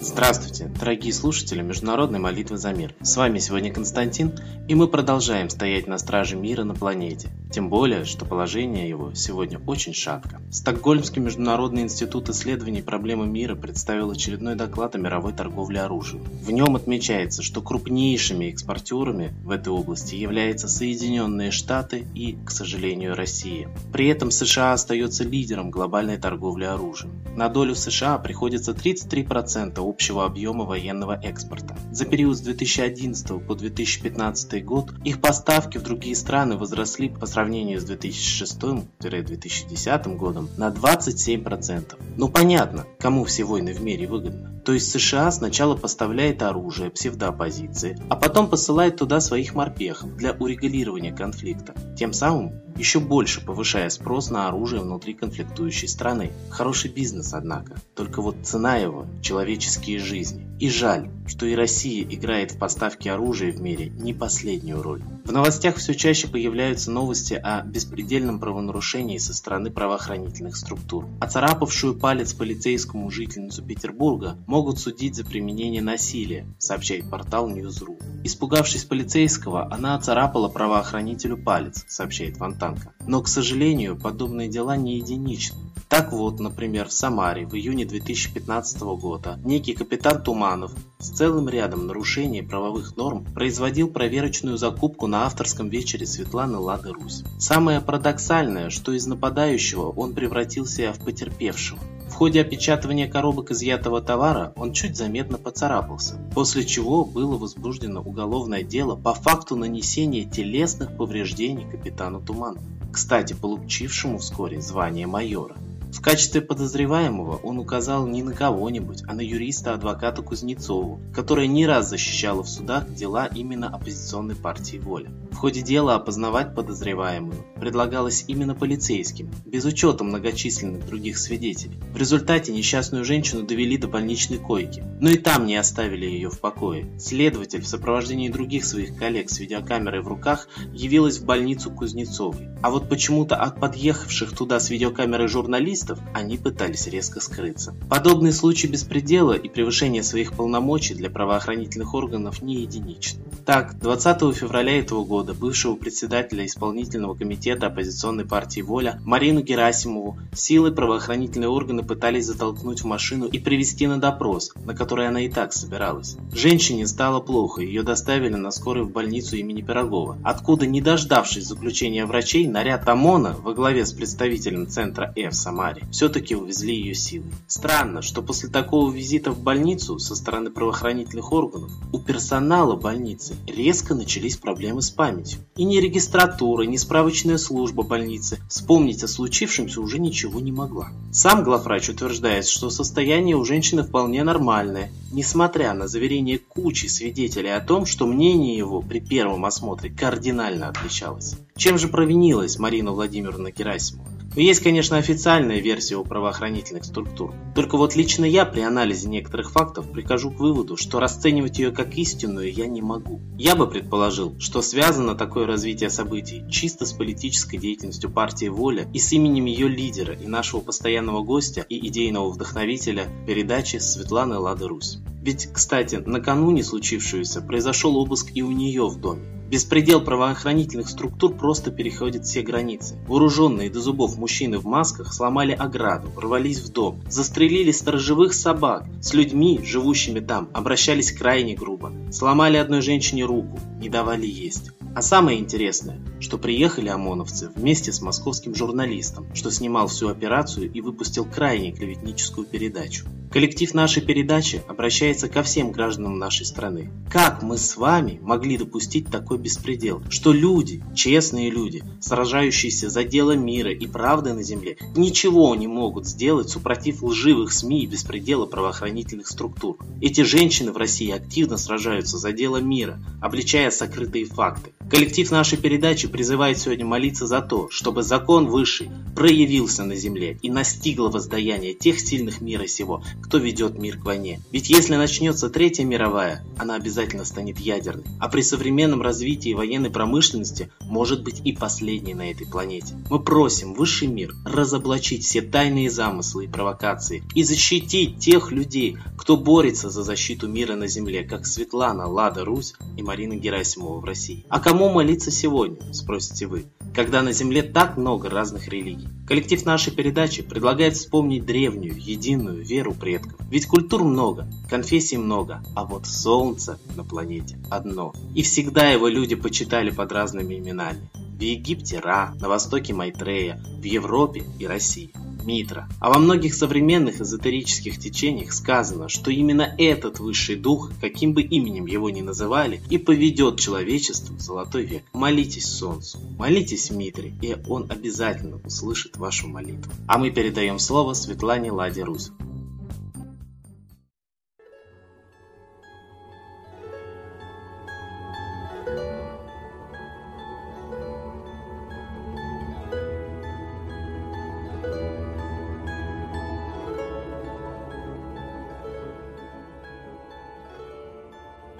Здравствуйте, дорогие слушатели Международной молитвы за мир. С вами сегодня Константин, и мы продолжаем стоять на страже мира на планете. Тем более, что положение его сегодня очень шатко. Стокгольмский международный институт исследований проблемы мира представил очередной доклад о мировой торговле оружием. В нем отмечается, что крупнейшими экспортерами в этой области являются Соединенные Штаты и, к сожалению, Россия. При этом США остается лидером глобальной торговли оружием. На долю США приходится 33% общего объема военного экспорта. За период с 2011 по 2015 год их поставки в другие страны возросли по сравнению с 2006-2010 годом на 27%. Ну понятно, кому все войны в мире выгодны. То есть США сначала поставляет оружие псевдооппозиции, а потом посылает туда своих морпехов для урегулирования конфликта, тем самым еще больше повышая спрос на оружие внутри конфликтующей страны. Хороший бизнес, однако. Только вот цена его – человеческие жизни. И жаль, что и Россия играет в поставке оружия в мире не последнюю роль. В новостях все чаще появляются новости о беспредельном правонарушении со стороны правоохранительных структур. Оцарапавшую палец полицейскому жительницу Петербурга могут судить за применение насилия, сообщает портал News.ru. Испугавшись полицейского, она оцарапала правоохранителю палец, сообщает Фонтанка. Но, к сожалению, подобные дела не единичны. Так вот, например, в Самаре в июне 2015 года некий капитан Туманов с целым рядом нарушений правовых норм производил проверочную закупку на авторском вечере Светланы Лады Русь. Самое парадоксальное, что из нападающего он превратился в потерпевшего. В ходе опечатывания коробок изъятого товара он чуть заметно поцарапался, после чего было возбуждено уголовное дело по факту нанесения телесных повреждений капитану Туману, кстати, получившему вскоре звание майора. В качестве подозреваемого он указал не на кого-нибудь, а на юриста-адвоката Кузнецову, которая не раз защищала в судах дела именно оппозиционной партии «Воля». В ходе дела опознавать подозреваемую предлагалось именно полицейским, без учета многочисленных других свидетелей. В результате несчастную женщину довели до больничной койки, но и там не оставили ее в покое. Следователь в сопровождении других своих коллег с видеокамерой в руках явилась в больницу Кузнецовой. А вот почему-то от подъехавших туда с видеокамерой журналистов они пытались резко скрыться. Подобные случаи беспредела и превышения своих полномочий для правоохранительных органов не единичны. Так, 20 февраля этого года бывшего председателя исполнительного комитета оппозиционной партии «Воля» Марину Герасимову силой правоохранительные органы пытались затолкнуть в машину и привести на допрос, на который она и так собиралась. Женщине стало плохо, ее доставили на скорой в больницу имени Пирогова, откуда, не дождавшись заключения врачей, наряд ОМОНа во главе с представителем центра Э в Самаре все-таки увезли ее силой. Странно, что после такого визита в больницу со стороны правоохранительных органов у персонала больницы резко начались проблемы с памятью. И ни регистратура, ни справочная служба больницы вспомнить о случившемся уже ничего не могла. Сам главврач утверждает, что состояние у женщины вполне нормальное, несмотря на заверение кучи свидетелей о том, что мнение его при первом осмотре кардинально отличалось. Чем же провинилась Марина Владимировна Герасимова? Есть, конечно, официальная версия у правоохранительных структур. Только вот лично я при анализе некоторых фактов прихожу к выводу, что расценивать ее как истинную я не могу. Я бы предположил, что связано такое развитие событий чисто с политической деятельностью партии «Воля» и с именем ее лидера и нашего постоянного гостя и идейного вдохновителя передачи Светланы Лады Русь. Ведь, кстати, накануне случившегося произошел обыск и у нее в доме. Беспредел правоохранительных структур просто переходит все границы. Вооруженные до зубов мужчины в масках сломали ограду, ворвались в дом, застрелили сторожевых собак. С людьми, живущими там, обращались крайне грубо. Сломали одной женщине руку, не давали есть. А самое интересное, что приехали ОМОНовцы вместе с московским журналистом, что снимал всю операцию и выпустил крайне клеветническую передачу. Коллектив нашей передачи обращается ко всем гражданам нашей страны. Как мы с вами могли допустить такой беспредел, что люди, честные люди, сражающиеся за дело мира и правды на земле, ничего не могут сделать супротив лживых СМИ и беспредела правоохранительных структур. Эти женщины в России активно сражаются за дело мира, обличая сокрытые факты. Коллектив нашей передачи призывает сегодня молиться за то, чтобы закон высший проявился на земле и настигло воздаяние тех сильных мира сего, кто ведет мир к войне. Ведь если начнется Третья мировая, она обязательно станет ядерной, а при современном развитии военной промышленности может быть и последней на этой планете. Мы просим высший мир разоблачить все тайные замыслы и провокации и защитить тех людей, кто борется за защиту мира на земле, как Светлана, Лада Русь и Марина Герасимова в России. А кому молиться сегодня, спросите вы, когда на земле так много разных религий? Коллектив нашей передачи предлагает вспомнить древнюю, единую веру предков. Ведь культур много, конфессий много, а вот солнце на планете одно. И всегда его люди почитали под разными именами. В Египте Ра, на Востоке Майтрея, в Европе и России. Митра. А во многих современных эзотерических течениях сказано, что именно этот высший дух, каким бы именем его ни называли, и поведет человечество в золотой век. Молитесь Солнцу, молитесь Митре, и он обязательно услышит вашу молитву. А мы передаем слово Светлане Ладе Русь.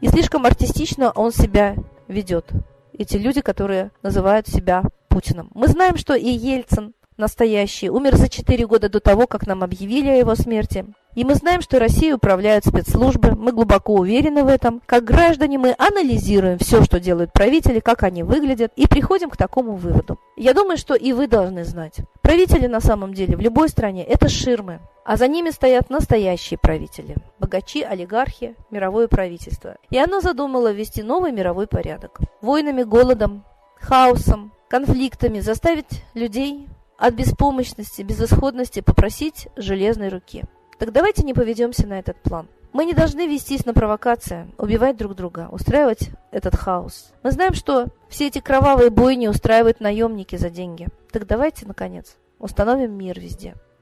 И слишком артистично он себя ведет. Эти люди, которые называют себя Путиным. Мы знаем, что и Ельцин настоящий умер за 4 года до того, как нам объявили о его смерти. И мы знаем, что Россией управляют спецслужбы, мы глубоко уверены в этом. Как граждане мы анализируем все, что делают правители, как они выглядят, и приходим к такому выводу. Я думаю, что и вы должны знать. Правители на самом деле в любой стране – это ширмы, а за ними стоят настоящие правители – богачи, олигархи, мировое правительство. И оно задумало ввести новый мировой порядок. Войнами, голодом, хаосом, конфликтами заставить людей от беспомощности, безысходности попросить железной руки. Так давайте не поведемся на этот план. Мы не должны вестись на провокации, убивать друг друга, устраивать этот хаос. Мы знаем, что все эти кровавые бойни устраивают наемники за деньги. Так давайте, наконец, установим мир везде.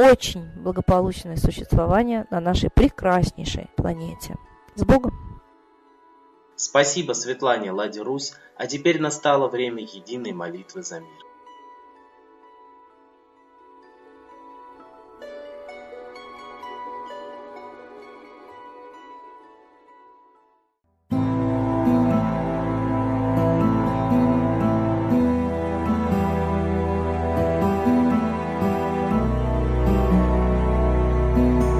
очень благополучное существование на нашей прекраснейшей планете. С Богом! Спасибо Светлане Ладе Русь, а теперь настало время единой молитвы за мир. Thank you.